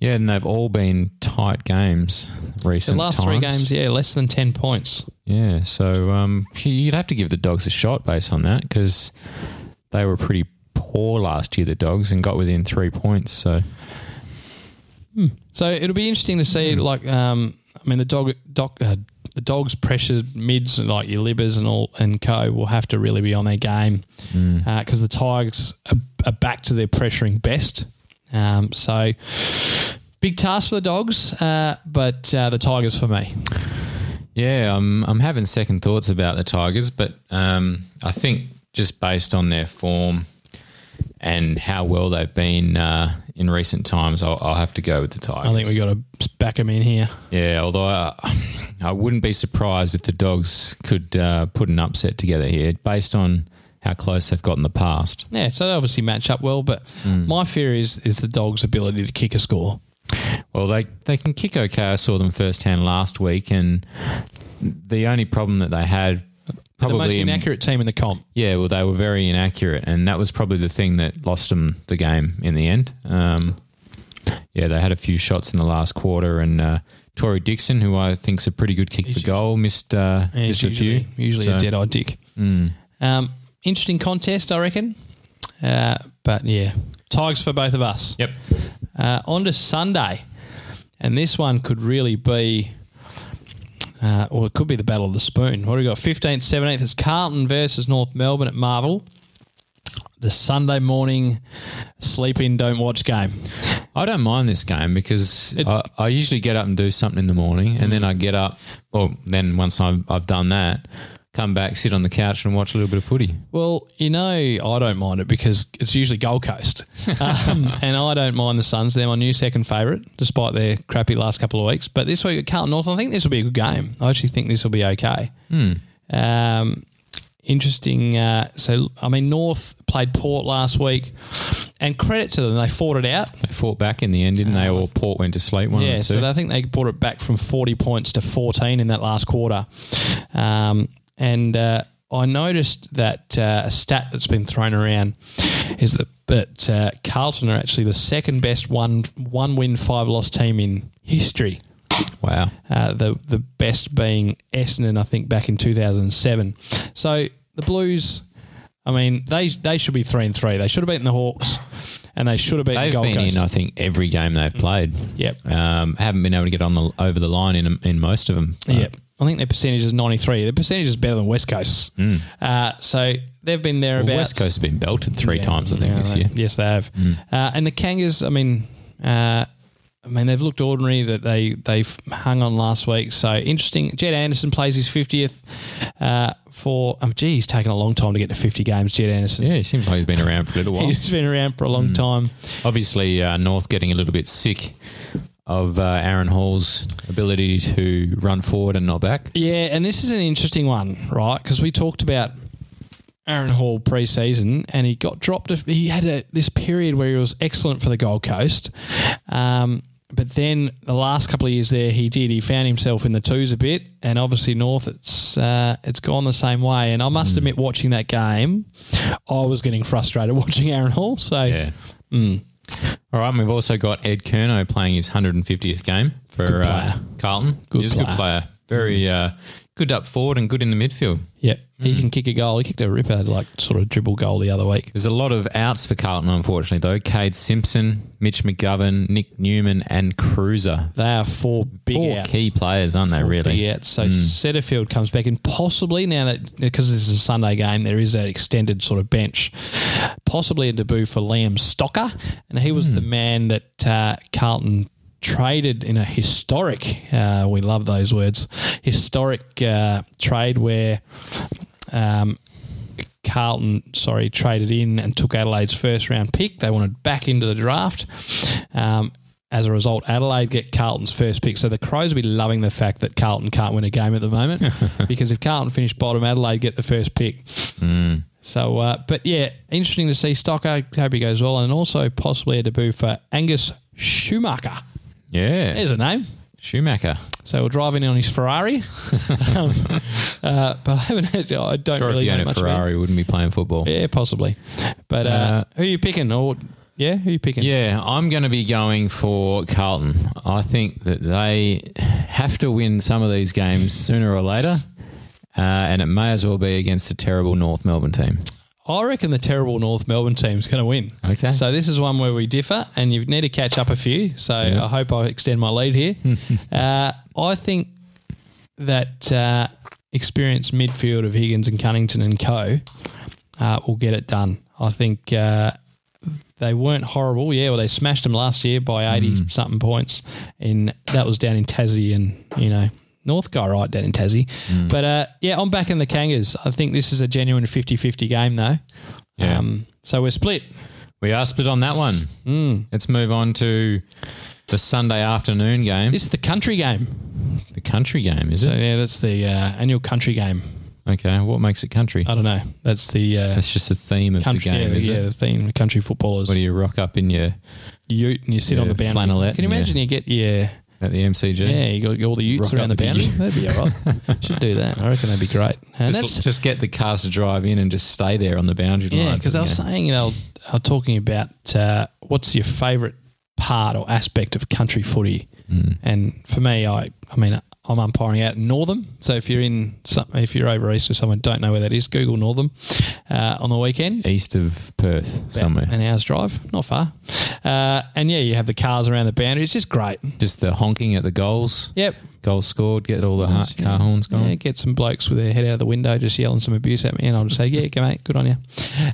yeah, and they've all been tight games recently. The last three games, yeah, less than ten points. Yeah, so um, you'd have to give the dogs a shot based on that because they were pretty poor last year, the dogs, and got within three points. So So it'll be interesting to see. Like, um, I mean, the dog, doc, uh, the dogs' pressure mids like your Libbers and all and co will have to really be on their game because the Tigers are, are back to their pressuring best. Um, so big task for the dogs, uh, but uh, the Tigers for me. yeah, I'm I'm having second thoughts about the Tigers, but um, I think just based on their form and how well they've been uh, in recent times, I'll, I'll have to go with the Tigers. I think we got to back them in here. Yeah, although I, I wouldn't be surprised if the dogs could uh, put an upset together here, based on how close they've got in the past. Yeah, so they obviously match up well, but my fear is is the dogs' ability to kick a score. Well, they they can kick okay. I saw them firsthand last week, and the only problem that they had They're the probably most inaccurate team in the comp. yeah, well, they were very inaccurate, and that was probably the thing that lost them the game in the end. Um, yeah, they had a few shots in the last quarter and uh, Tory Dickson, who I think's a pretty good kick for goal, missed uh, Yeah, missed a usually, few. Usually So- a dead eye dick. Um, interesting contest, I reckon. Uh, but yeah, Tigers for both of us. Yep. Uh, on to Sunday, and this one could really be, uh, or it could be the battle of the spoon. What do we got? Fifteenth, seventeenth. It's Carlton versus North Melbourne at Marvel. The Sunday morning sleep in, don't watch game. I don't mind this game because I, I usually get up and do something in the morning, and then I get up. Well, then once I've, I've done that, come back, sit on the couch, and watch a little bit of footy. Well, you know, I don't mind it because it's usually Gold Coast. Um, and I don't mind the Suns. They're my new second favourite, despite their crappy last couple of weeks. But this week at Carlton North, I think this will be a good game. I actually think this will be okay. Um, interesting. Uh, so, I mean, North played Port last week, and credit to them, they fought it out. They fought back in the end, didn't they? Or Port went to sleep one Yeah, or two. so I think they brought it back from 40 points to 14 in that last quarter. Um, and uh, I noticed that uh, a stat that's been thrown around is that, that uh, Carlton are actually the second best one one win five loss team in history. wow. Uh, the the best being Essendon, I think, back in 2007. So the Blues, I mean, they they should be three and three. They should have beaten the Hawks, and they should have beaten They've Gold been Coast. in, I think, every game they've played. Yep. Um, haven't been able to get on the over the line in in most of them. Yep. I think their percentage is 93. Their percentage is better than West Coast. Uh, so they've been there Well, about West Coast have been belted three times, I think, this year. Yes, they have. Uh, and the Kangas, I mean, uh, I mean, they've looked ordinary that they they've hung on last week. So interesting. Jed Anderson plays his 50th uh, for. Um, gee, he's taken a long time to get to 50 games. Jed Anderson. Yeah, he seems like he's been around for a little while. He's been around for a long time. Obviously, uh, North getting a little bit sick of uh, Aaron Hall's ability to run forward and not back. Yeah, and this is an interesting one, right? Because we talked about Aaron Hall pre-season, and he got dropped. He had a, this period where he was excellent for the Gold Coast, um, but then the last couple of years there, he did. He found himself in the twos a bit, and obviously North, it's uh, it's gone the same way. And I must admit, watching that game, I was getting frustrated watching Aaron Hall. So Yeah. All right, and we've also got Ed Curnow playing his 150th game for uh. Carlton. Good He's a good player. player. Very uh, good up forward and good in the midfield. yeah, he mm. can kick a goal. He kicked a ripper like sort of dribble goal the other week. There's a lot of outs for Carlton, unfortunately, though. Cade Simpson, Mitch McGovern, Nick Newman, and Kreuzer. They are four big Four outs. key players, aren't they, Four really? Yeah. So mm. Setterfield comes back in, possibly now that because this is a Sunday game, there is that extended sort of bench. Possibly a debut for Liam Stocker, and he was the mm. man that uh, Carlton traded in a historic. Uh, we love those words. Historic uh, trade where. Um, Carlton, sorry, traded in and took Adelaide's first round pick. They wanted back into the draft. Um, as a result, Adelaide get Carlton's first pick. So the Crows will be loving the fact that Carlton can't win a game at the moment because if Carlton finish bottom, Adelaide get the first pick. So, uh, but yeah, interesting to see Stocker. Hope he goes well, and also possibly a debut for Angus Schumacher. Yeah. There's a name. Schumacher. So we're driving on his Ferrari, um, uh, but I haven't. Had, I don't Sure, really if you know a much Ferrari, wouldn't be playing football. Yeah, possibly. But uh, Uh, who are you picking? Or yeah, who are you picking? Yeah, I'm going to be going for Carlton. I think that they have to win some of these games sooner or later, uh, and it may as well be against the terrible North Melbourne team. I reckon the terrible North Melbourne team's going to win. Okay. So this is one where we differ, and you need to catch up a few. So I hope I extend my lead here. uh, I think that uh, experienced midfield of Higgins and Cunnington and Co. Uh, will get it done. I think uh, they weren't horrible. Yeah, well, they smashed them last year by eighty something points, and that was down in Tassie, and you know. North guy right down in Tassie. But uh, yeah, I'm back in the Kangas. I think this is a genuine 50 50 game, though. Yeah. Um, so we're split. We are split on that one. Let's move on to the Sunday afternoon game, This is the country game. the country game, is So it? yeah, that's the uh, annual country game. Okay, what makes it country? I don't know. That's the uh, That's just the theme of country. the game, yeah, is yeah, it? the theme. Country footballers. What do you rock up in your Ute and you sit on the boundary. flannelette Can you imagine you get your at the MCG? yeah, you got all the Utes Rock around the boundary. the That'd be all right. Should do that. I reckon that'd be great. And Just, just get the cars to drive in and just stay there on the boundary line. yeah, because I was saying you know I was talking about uh, what's your favourite part or aspect of country footy, And for me, I I mean I'm umpiring out in Northam. So if you're in some, if you're over east with someone don't know where that is, Google Northam uh, on the weekend. East of Perth, somewhere. An hour's drive, not far. Uh, and yeah, you have the cars around the boundary. It's just great. Just the honking at the goals. Yep. Goals scored, get all the ha- car horns going. Yeah, get some blokes with their head out of the window just yelling some abuse at me, and I'll just say, "Yeah, go mate, good on you."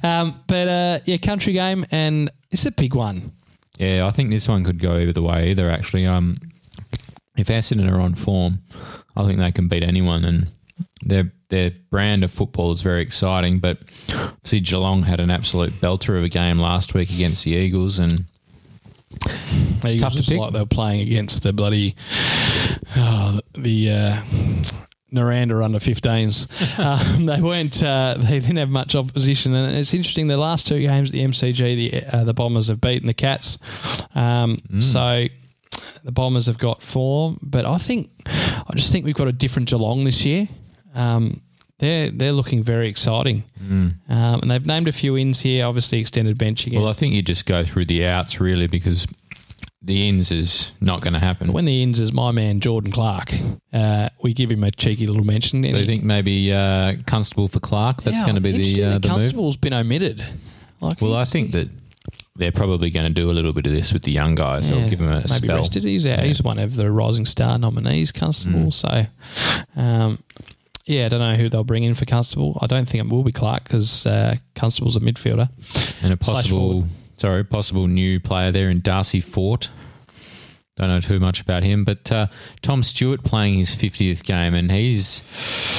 Um, but uh, yeah, country game, and it's a big one. Yeah, I think this one could go either way. Either actually, um, if Essendon are on form, I think they can beat anyone, and their their brand of football is very exciting. But see, Geelong had an absolute belter of a game last week against the Eagles, and It's tough to pick. like they were playing against the bloody oh, the uh, Naranda under 15s. um, they weren't. Uh, they didn't have much opposition, and it's interesting. The last two games at the MCG, the uh, the Bombers have beaten the Cats. Um, So the Bombers have got form, but I think I just think we've got a different Geelong this year. Um, they're they're looking very exciting, um, and they've named a few ins here. Obviously, extended bench again. well, I think you just go through the outs really because the ins is not going to happen. when the ins is my man Jordan Clark, uh, we give him a cheeky little mention. so you think maybe uh, Constable for Clark? That's going to be the uh, the move. Constable's been omitted. Like Well, I think that they're probably going to do a little bit of this with the young guys. They'll give him a maybe spell. rested. He's out. He's one of the Rising Star nominees, Constable. Mm. So, um, yeah, I don't know who they'll bring in for Constable. I don't think it will be Clark because uh, Constable's a midfielder. And a possible, sorry, possible new player there in Darcy Fort. Don't know too much about him, but uh, Tom Stewart playing his 50th game, and he's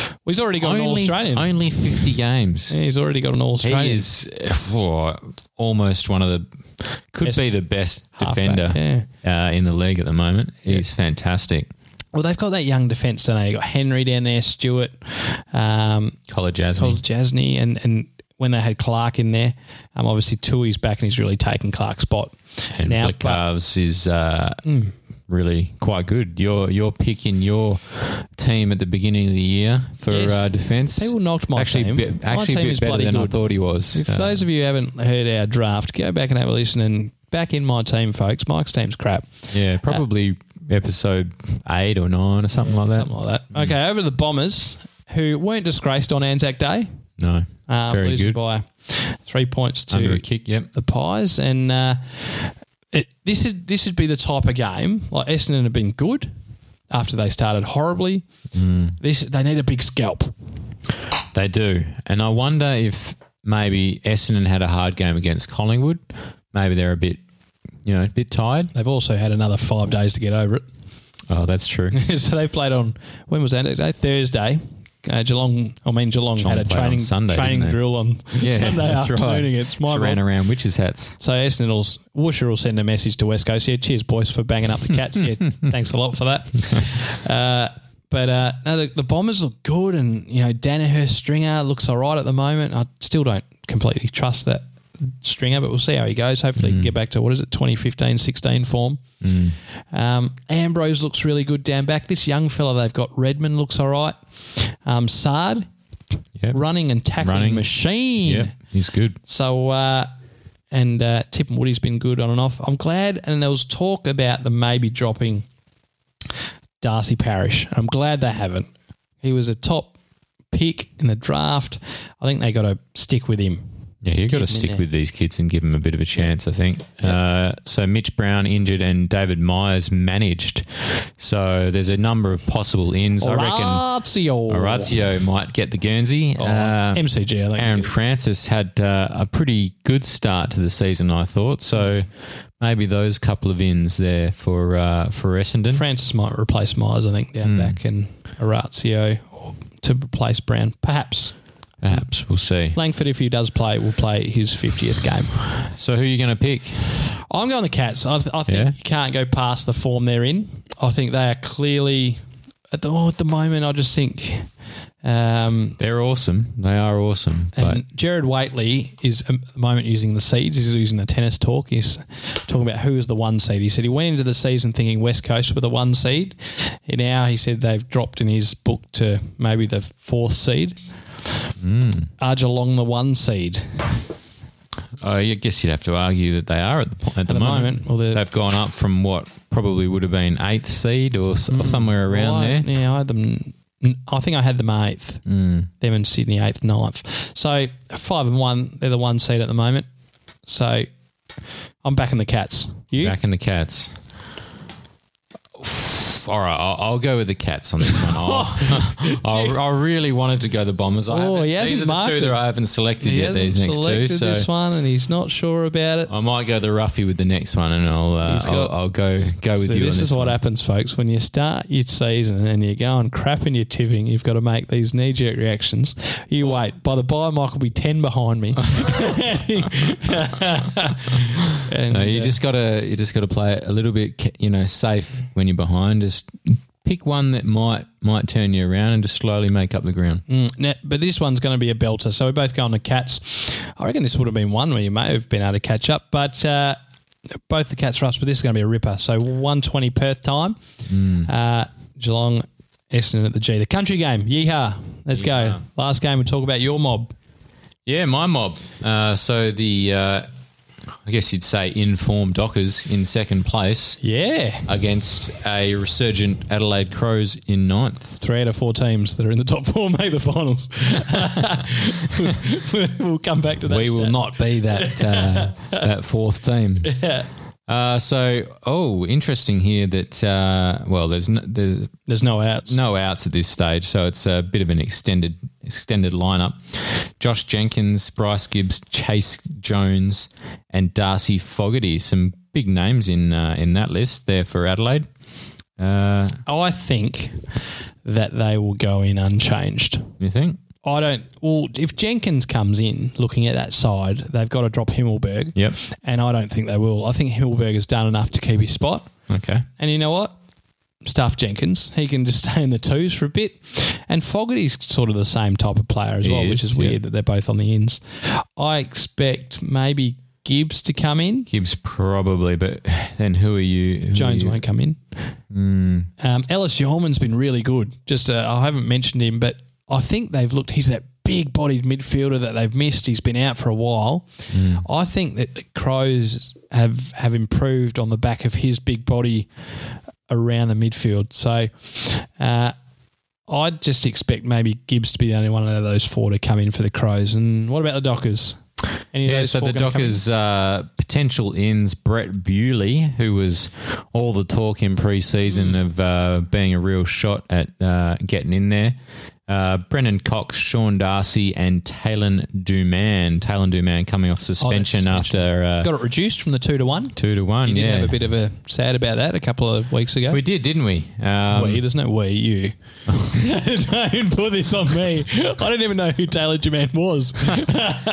Well, he's already got an All only, Australian. only 50 games. Yeah, he's already got an All Australian. He is oh, almost one of the, could Best be the best defender uh, in the league at the moment. He's fantastic. Well, they've got that young defence, don't they? You've got Henry down there, Stewart, um. Kolodjashnij, and and when they had Clark in there, um, obviously Tuohy's back and he's really taken Clark's spot And now. Blicavs is uh, really quite good. Your your pick in your team at the beginning of the year for Yes. uh, defence. People knocked my actually team. Bit, My team a is bit better than I thought he was. If Uh, those of you who haven't heard our draft, go back and have a listen and back in my team, folks. Mike's team's crap. yeah, probably episode eight or nine or something like that. Something like that. Okay, over to the Bombers, who weren't disgraced on Anzac Day. No, Um, very losing good. by three points to Under a kick. Yep. the Pies, and uh, it, this is this would be the type of game like Essendon have been good after they started horribly. Mm. This they need a big scalp. They do, and I wonder if maybe Essendon had a hard game against Collingwood. Maybe they're a bit, you know, a bit tired. They've also had another five days to get over it. Oh, that's true. so they played on when was that day? Thursday. Uh, Geelong, I mean Geelong, Geelong had a training Sunday, training drill on Yeah, Sunday afternoon right. against my ran around witches' hats. So Essendon will, Woosha will send a message to West Coast. Yeah, cheers boys for banging up the cats. Yeah, thanks a lot for that. Uh, but uh, no, the, the Bombers look good, and you know Danaher Stringer looks all right at the moment. I still don't completely trust that Stringer, but we'll see how he goes. Hopefully, he can get back to what is it 2015-16 form. Um, Ambrose looks really good down back. This young fella they've got Redmond looks all right. Um, Sard Yep. running and tackling Running. machine. Yep, he's good. So, uh, and uh, Tip and Woody's been good on and off. I'm glad, and there was talk about them maybe dropping Darcy Parish. I'm glad they haven't. He was a top pick in the draft. I think they got to stick with him. Yeah, you've got to Keep 'em in stick with these kids and give them a bit of a chance, I think. Uh, so Mitch Brown injured and David Myers managed. So there's a number of possible ins. I reckon Orazio. Orazio might get the Guernsey. Oh, Uh, MCG. Aaron Francis had uh, a pretty good start to the season, I thought. So maybe those couple of ins there for uh, for Essendon. Francis might replace Myers, I think, down back, and Orazio to replace Brown. Perhaps. Perhaps we'll see. Langford, if he does play, will play his 50th game. So who are you going to pick? I'm going the Cats. I, th- I think Yeah? you can't go past the form they're in. I think they are clearly at the oh, at the moment. I just think, um, They're awesome. They are awesome. But and Gerard Whateley is at the moment using the seeds. He's using the tennis talk. He's talking about who is the one seed. He said he went into the season thinking West Coast were the one seed. And now he said they've dropped in his book to maybe the fourth seed. Are Geelong the one seed? I guess you'd have to argue that they are at the, po- at the, the moment. moment, well, They've gone up from what probably would have been eighth seed or, s or somewhere around I- there. Yeah, I had them. I think I had them eighth. Mm. Them and Sydney eighth, ninth. So five and one. They're the one seed at the moment. So I'm back in the Cats. You? Back in the Cats. All right, I'll, I'll go with the Cats on this one. I'll, I'll, I really wanted to go the Bombers. I Oh, haven't- he hasn't these are the marked two that. I haven't selected He yet. These hasn't next two, selected so this one, and he's not sure about it. I might go the roughy with the next one, and I'll uh, He's I'll, got- I'll go go with So you this on is what one. happens, folks. When you start your season and you're going crap in your tipping, you've got to make these knee jerk reactions. You wait. By the bye, Mike will be ten behind me. and, No, you uh, just gotta you just gotta play it a little bit, ca- you know, safe when you're behind. Just pick one that might might turn you around and just slowly make up the ground. Mm, now, but this one's going to be a belter. So we're both going to Cats. I reckon this would have been one where you may have been able to catch up, but uh, both the Cats for us. But this is going to be a ripper. So one twenty Perth time. Uh, Geelong, Essendon at the G. The country game. Yeehaw! Let's go. Last game. We talk about your mob. Yeah, my mob. Uh, so the uh, I guess you'd say informed Dockers in second place Yeah. against a resurgent Adelaide Crows in ninth. Three out of four teams that are in the top four make the finals. we'll come back to that. we will not be that uh, that fourth team. Uh, so, oh, interesting here that uh, well, there's no, there's There's no outs. no outs at this stage, so it's a bit of an extended extended lineup. Josh Jenkins, Bryce Gibbs, Chayce Jones, and Darcy Fogarty. Some big names in uh, in that list there for Adelaide. Uh, I think that they will go in unchanged. you think? I don't. Well, if Jenkins comes in looking at that side, they've got to drop Himmelberg. Yep. And I don't think they will. I think Himmelberg has done enough to keep his spot. Okay. And you know what? Stuff Jenkins. He can just stay in the twos for a bit. And Fogarty's sort of the same type of player as He well, which is, is yeah. weird that they're both on the ins. I expect maybe Gibbs to come in. Gibbs probably, but then who are you? who are Jones you? won't come in. Um, Ellis Yeoman's been really good. Just uh, I haven't mentioned him, but I think they've looked. He's that big-bodied midfielder that they've missed. He's been out for a while. I think that the Crows have have improved on the back of his big body around the midfield. So. Uh, I'd just expect maybe Gibbs to be the only one out of those four to come in for the Crows. And what about the Dockers? Any Yeah, so the gonna come in? Dockers' uh, potential ins Brett Bewley, who was all the talk in pre-season Mm. of uh, being a real shot at uh, getting in there. Uh, Brendan Cox, Sean Darcy, and Taylin Duman. Taylin Duman coming off suspension, Oh, suspension. after uh, got it reduced from the two to one. two to one. You did yeah, have a bit of a sad about that a couple of weeks ago. we did, didn't we? Um, we, there's no we, you. Don't put this on me. I didn't even know who Taylor Jermaine was.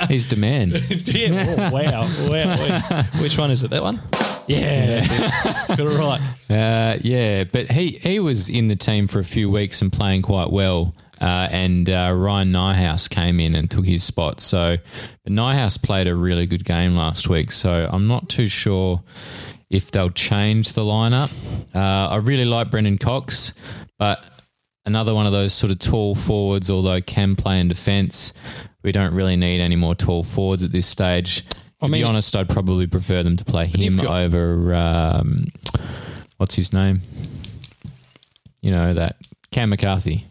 He's demand. yeah, oh, wow, wow. Which one is it? That one? Yeah, it. got it right. Uh, yeah, but he, he was in the team for a few weeks and playing quite well. Uh, and uh, Ryan Nyhuis came in and took his spot. So, but Nyhouse played a really good game last week. So I'm not too sure if they'll change the lineup. Uh, I really like Brendan Cox, but another one of those sort of tall forwards, although can play in defence. We don't really need any more tall forwards at this stage. To I mean- be honest, I'd probably prefer them to play him got- over um, what's his name? You know that Cam McCarthy.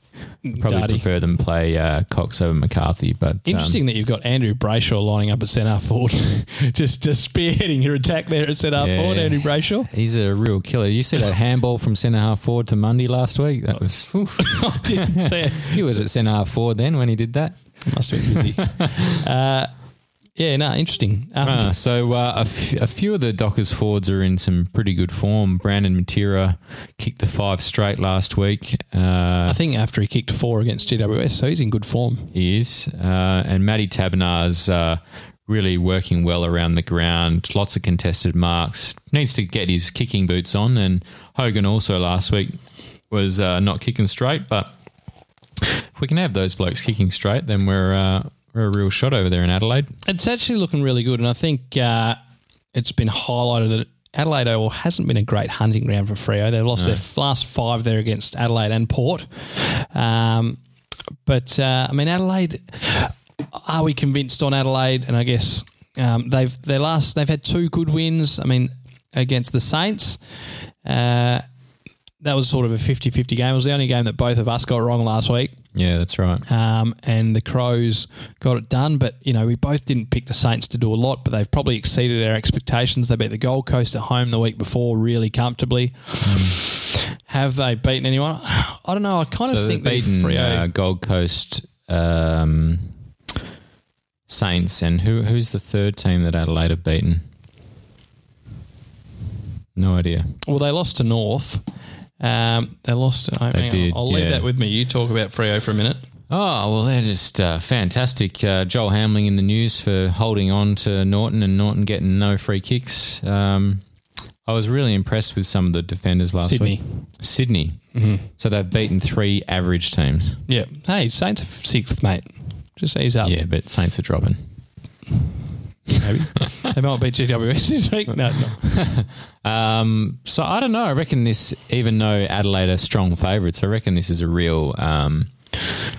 Probably Darty. prefer them play uh, Cox over McCarthy, but um, Interesting that you've got Andrew Brayshaw lining up at centre half forward, just just spearheading your attack there at centre half Yeah. forward. Andrew Brayshaw. he's a real killer. You see that handball from centre half forward to Mundy last week? That was. I didn't see it. He was at centre half forward then when he did that. Must have been busy. uh, yeah, no, interesting. Um, Uh, so uh, a, f- a few of the Dockers forwards are in some pretty good form. Brandon Matera kicked the five straight last week. Uh, I think after he kicked four against GWS, so he's in good form. he is. Uh, and Matty Taberner's uh, really working well around the ground. Lots of contested marks. Needs to get his kicking boots on. And Hogan also last week was uh, not kicking straight. But if we can have those blokes kicking straight, then we're, uh, we're a real shot over there in Adelaide. It's actually looking really good, and I think uh, it's been highlighted that Adelaide Oval hasn't been a great hunting ground for Freo. They've lost their last five there against Adelaide and Port. Um, but uh, I mean, Adelaide. Are we convinced on Adelaide? And I guess um, they've their last they've had two good wins. I mean, against the Saints. Uh, that was sort of a 50 50 game. It was the only game that both of us got wrong last week. Yeah, that's right. Um, and the Crows got it done. But, you know, we both didn't pick the Saints to do a lot, but they've probably exceeded our expectations. They beat the Gold Coast at home the week before really comfortably. Have they beaten anyone? I don't know. I kind So of think they've beaten Freo- uh, Gold Coast um, Saints, and who who's the third team that Adelaide have beaten? No idea. Well, they lost to North. Um, they lost. I mean, did, I'll leave yeah. that with me. You talk about Freo for a minute. Oh well, they're just uh, fantastic. Uh, Joel Hamling in the news for holding on to Norton and Norton getting no free kicks. Um, I was really impressed with some of the defenders last Sydney. week. Sydney. So they've beaten three average teams. Yeah. Hey, Saints are sixth, mate. Just ease up. Yeah, but Saints are dropping. Maybe they might beat GWS this week. No, no. Um, so I don't know. I reckon this, even though Adelaide are strong favourites, I reckon this is a real, um,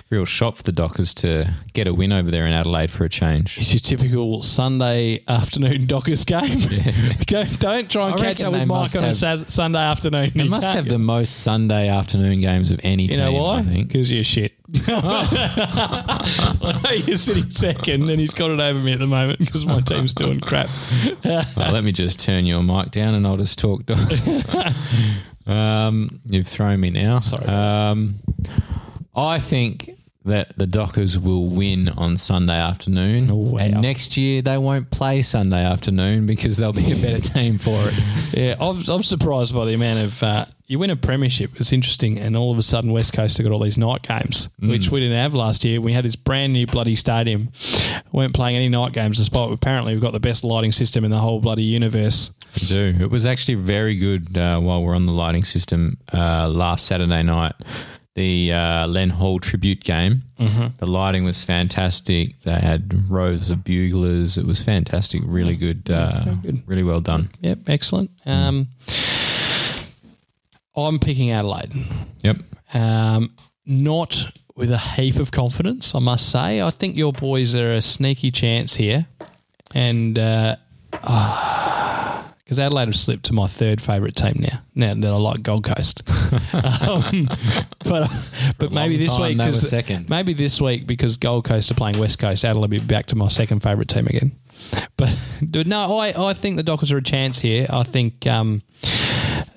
real shot for the Dockers to get a win over there in Adelaide for a change. It's your typical Sunday afternoon Dockers game. Go, don't try and I catch up with Mike on a Sad- Sunday afternoon. They You must have the most Sunday afternoon games of any You team. You know why? I think. Because you're shit. You're sitting second, and he's got it over me at the moment because my team's doing crap. Well, let me just turn your mic down and I'll just talk. um, you've thrown me now. Sorry. Um, I think that the Dockers will win on Sunday afternoon. Oh, wow. And next year they won't play Sunday afternoon because they'll be a better team for it. Yeah, I'm, I'm surprised by the amount of. Uh, you win a premiership, it's interesting, and all of a sudden West Coast have got all these night games, which we didn't have last year. We had this brand new bloody stadium. We weren't playing any night games, despite apparently we've got the best lighting system in the whole bloody universe. I do. It was actually very good uh, while we're on the lighting system uh, last Saturday night. The uh, Len Hall tribute game. The lighting was fantastic. They had rows of buglers. It was fantastic. Really good. Uh, Really well done. Yep, excellent. Um, I'm picking Adelaide. Yep. Um, not with a heap of confidence, I must say. I think your boys are a sneaky chance here, and because Adelaide have slipped to my third favourite team now. Now that I like Gold Coast, um, but but maybe this week they were 'cause- second. maybe this week because Gold Coast are playing West Coast, Adelaide will be back to my second favourite team again. But no, I, I think the Dockers are a chance here. I think um,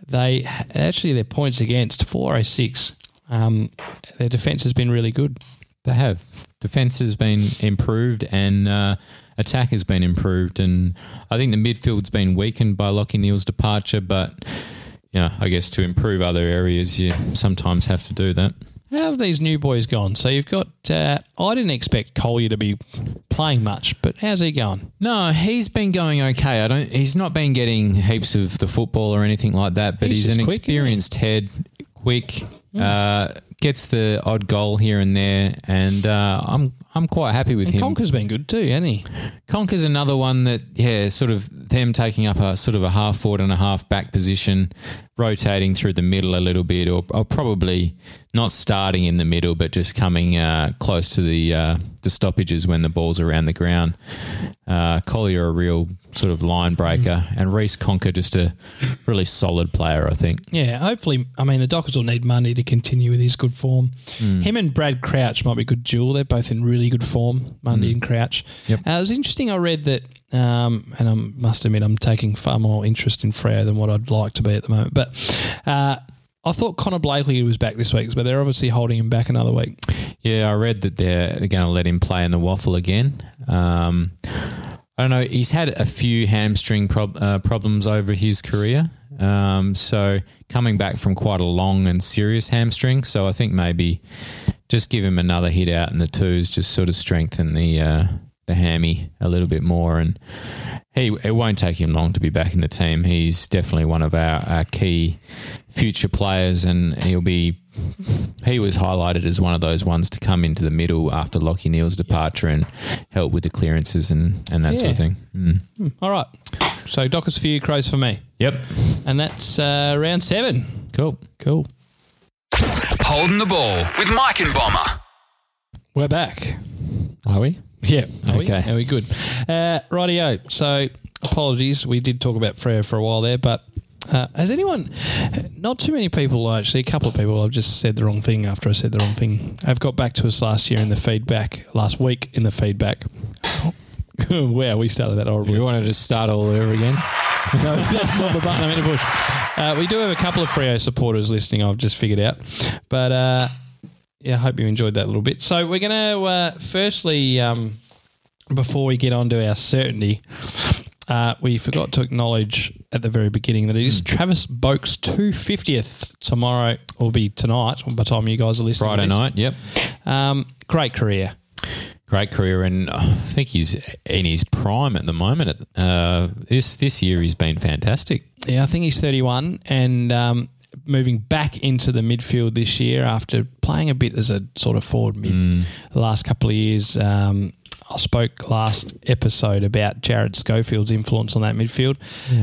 they actually their points against 406. Um, their defence has been really good. They have. Defense has been improved and uh, attack has been improved. And I think the midfield's been weakened by Lachie Neale's departure. But, yeah, I guess to improve other areas, you sometimes have to do that. How have these new boys gone? So you've got. Uh, I didn't expect Collier to be playing much, but how's he going? No, he's been going okay. I don't. He's not been getting heaps of the football or anything like that. But He's he's, an quick, isn't he? experienced head, quick, uh, gets the odd goal here and there, and uh, I'm I'm quite happy with him. Conca's been good too, hasn't he? Conca's another one that, yeah, sort of them taking up a sort of a half forward and a half back position, rotating through the middle a little bit, or, or probably not starting in the middle, but just coming uh, close to the uh, the stoppages when the ball's around the ground. Uh, Collier, a real sort of line breaker, and Reece Conca, just a really solid player, I think. Yeah, hopefully. I mean, the Dockers will need Mundy to continue with his good form. Him and Brad Crouch might be a good duel. They're both in really good form, Mundy and Crouch. Yep. Uh, it was interesting. I read that, um, and I must admit, I'm taking far more interest in Freo than what I'd like to be at the moment. But uh, I thought Connor Blakely was back this week, but they're obviously holding him back another week. Yeah, I read that they're, they're going to let him play in the WAFL again. Um, I don't know. He's had a few hamstring prob- uh, problems over his career. Um, so coming back from quite a long and serious hamstring. So I think maybe just give him another hit out in the twos, just sort of strengthen the uh, the hammy a little bit more. And he it won't take him long to be back in the team. He's definitely one of our, our key future players, and he'll be he was highlighted as one of those ones to come into the middle after Lachie Neale's departure and help with the clearances and, and that sort of Yeah. thing. Mm. All right. So Dockers for you, Crows for me. Yep. And that's uh, round seven. Cool. Cool. Holding the ball with Mike and Bomber. We're back. Are we? Yeah. Are we? Okay. Are we good? Uh, rightio. So apologies. We did talk about Freo for a while there, but uh, has anyone? Not too many people actually. A couple of people. I've just said the wrong thing after I said the wrong thing. I've got back to us last year in the feedback. Last week in the feedback. wow, we started that horribly. We want to just start all over again. No, that's not the button I meant to push. Uh, we do have a couple of Freo supporters listening. I've just figured out, but uh, yeah, I hope you enjoyed that a little bit. So we're going to uh, firstly, um, before we get on to our certainty, uh, we forgot to acknowledge at the very beginning that it is Travis Boak's 250th tomorrow, or be tonight by the time you guys are listening. to Friday night. Yep. Um, great career. Great career, and I think he's in his prime at the moment. Uh, this this year he's been fantastic. Yeah, I think he's 31 and um, moving back into the midfield this year after playing a bit as a sort of forward mid the last couple of years. Um, I spoke last episode about Jared Schofield's influence on that midfield.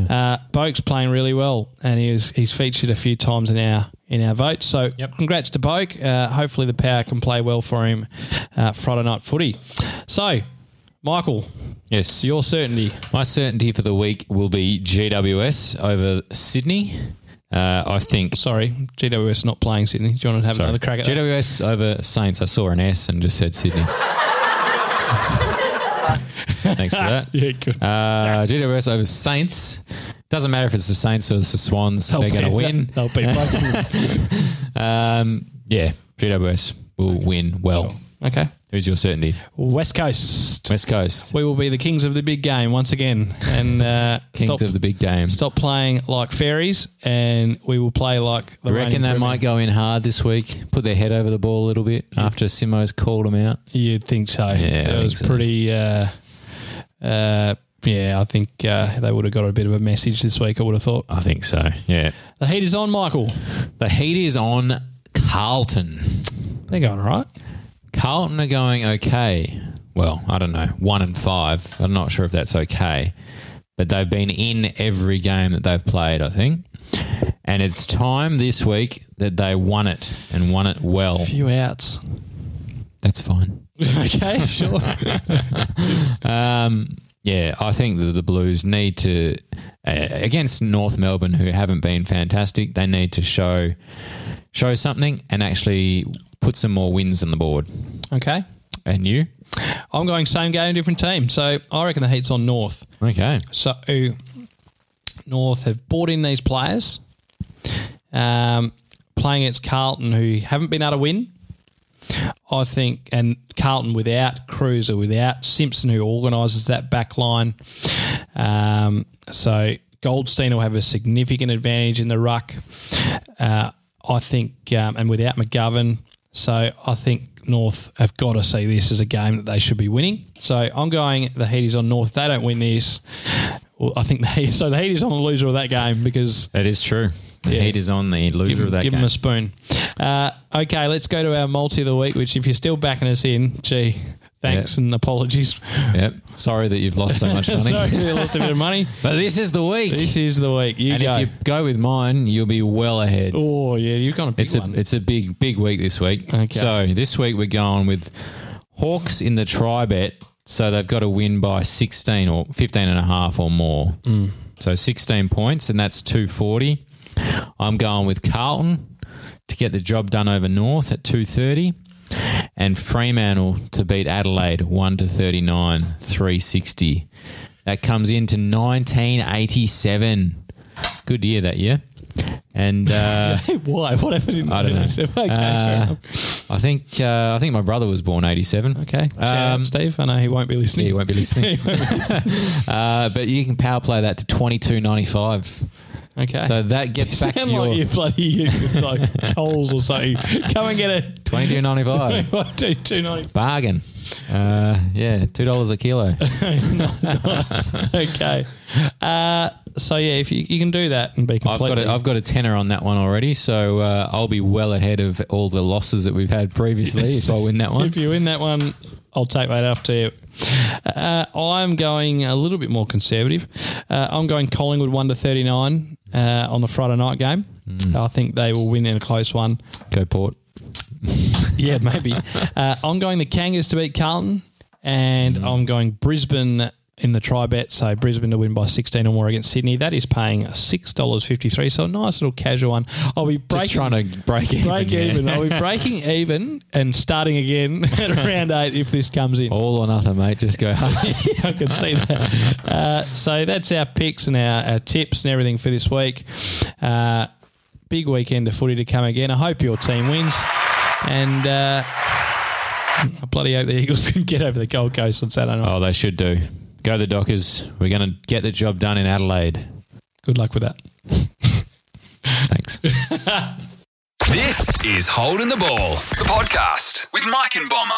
Uh, Boak's playing really well, and he was, he's featured a few times in our in our votes. So, congrats to Boak. Uh, hopefully, the power can play well for him uh, Friday night footy. So, Michael, Yes, your certainty. My certainty for the week will be GWS over Sydney. Uh, I think. Sorry, GWS not playing Sydney. Do you want to have Sorry. another crack at that? GWS over Saints. I saw an S and just said Sydney. Thanks for that. Yeah, good. Uh, GWS over Saints. Doesn't matter if it's the Saints or it's the Swans. they're going to win. They'll beat both. Um, yeah, GWS will win well. Okay. Who's your certainty? West Coast. West Coast. We will be the kings of the big game once again, and uh, Kings stop, of the big game. stop playing like fairies, and we will play like the I reckon they might go in hard this week, put their head over the ball a little bit after Simo's called them out. You'd think so. Yeah, it was so. pretty. Uh, uh, yeah, I think uh, they would have got a bit of a message this week. I would have thought. I think so. Yeah. The heat is on, Michael. The heat is on Carlton. They're going all right. Carlton are going okay. Well, I don't know, one and five. I'm not sure if that's okay, but they've been in every game that they've played. I think, and it's time this week that they won it and won it well. A few outs. That's fine. okay, sure. Um, yeah, I think that the Blues need to uh, against North Melbourne, who haven't been fantastic. They need to show show something and actually put some more wins on the board. okay. And you? I'm going same game, different team. So I reckon the heat's on North. Okay. So North have bought in these players, um, playing against Carlton, who haven't been able to win. I think, and Carlton without Kreuzer, without Simpson, who organises that back line. Um, so Goldstein will have a significant advantage in the ruck. Uh, I think, um, and without McGovern. So I think North have got to see this as a game that they should be winning. So I'm going the Heat is on North. They don't win this, well, I think the Heat, so the Heat is on the loser of that game because That is true. The Yeah. heat is on the loser give, of that give game. Give them a spoon. Uh, okay, let's go to our multi of the week. Which, if you're still backing us in, gee, thanks Yeah. and apologies. yep. Sorry that you've lost so much money. Sorry, we lost a bit of money. but this is the week. This is the week. You and go. if you go with mine, you'll be well ahead. oh yeah, you've got a big It's a one. it's a big big week this week. Okay. So this week we're going with Hawks in the try bet. So they've got to win by 16 or 15 and a half or more. Mm. So 16 points and that's 240. I'm going with Carlton to get the job done over North at 230 and Fremantle to beat Adelaide 1 to 39 360. That comes into 1987. Good year that year. And uh, Why? What happened in I don't know. Okay, Uh. I think uh, I think my brother was born eighty seven. okay. Shout out, Um, Steve. I know he won't be listening. yeah, he won't be listening. uh, but you can power play that to twenty two ninety five. Okay. So that gets back Sound your like you bloody like Coles or something. Come and get it. twenty two ninety five two ninety. bargain. Uh, yeah, two dollars a kilo. nice. okay. Uh, so yeah, if you, you can do that and be I've got a, I've got a tenner on that one already, so uh, I'll be well ahead of all the losses that we've had previously if I win that one. If you win that one, I'll take that after you. Uh, I'm going a little bit more conservative. Uh, I'm going Collingwood one to thirty nine uh, on the Friday night game. I think they will win in a close one. Go Port. Yeah, maybe. uh, I'm going the Kangas to beat Carlton, and I'm going Brisbane in the try bet. So Brisbane to win by 16 or more against Sydney. That is paying $6.53. So a nice little casual one. I'll be breaking, Just trying to break even. break yeah. even. I'll be breaking even and starting again at round eight if this comes in. All or nothing, mate. Just go. I can see that. Uh, so that's our picks and our, our tips and everything for this week. Uh, big weekend of footy to come again. I hope your team wins. And uh, I bloody hope the Eagles can get over the Gold Coast on Saturday night. oh, they should do. Go the Dockers. We're going to get the job done in Adelaide. Good luck with that. Thanks. This is Holding the Ball, the podcast with Mike and Bomber.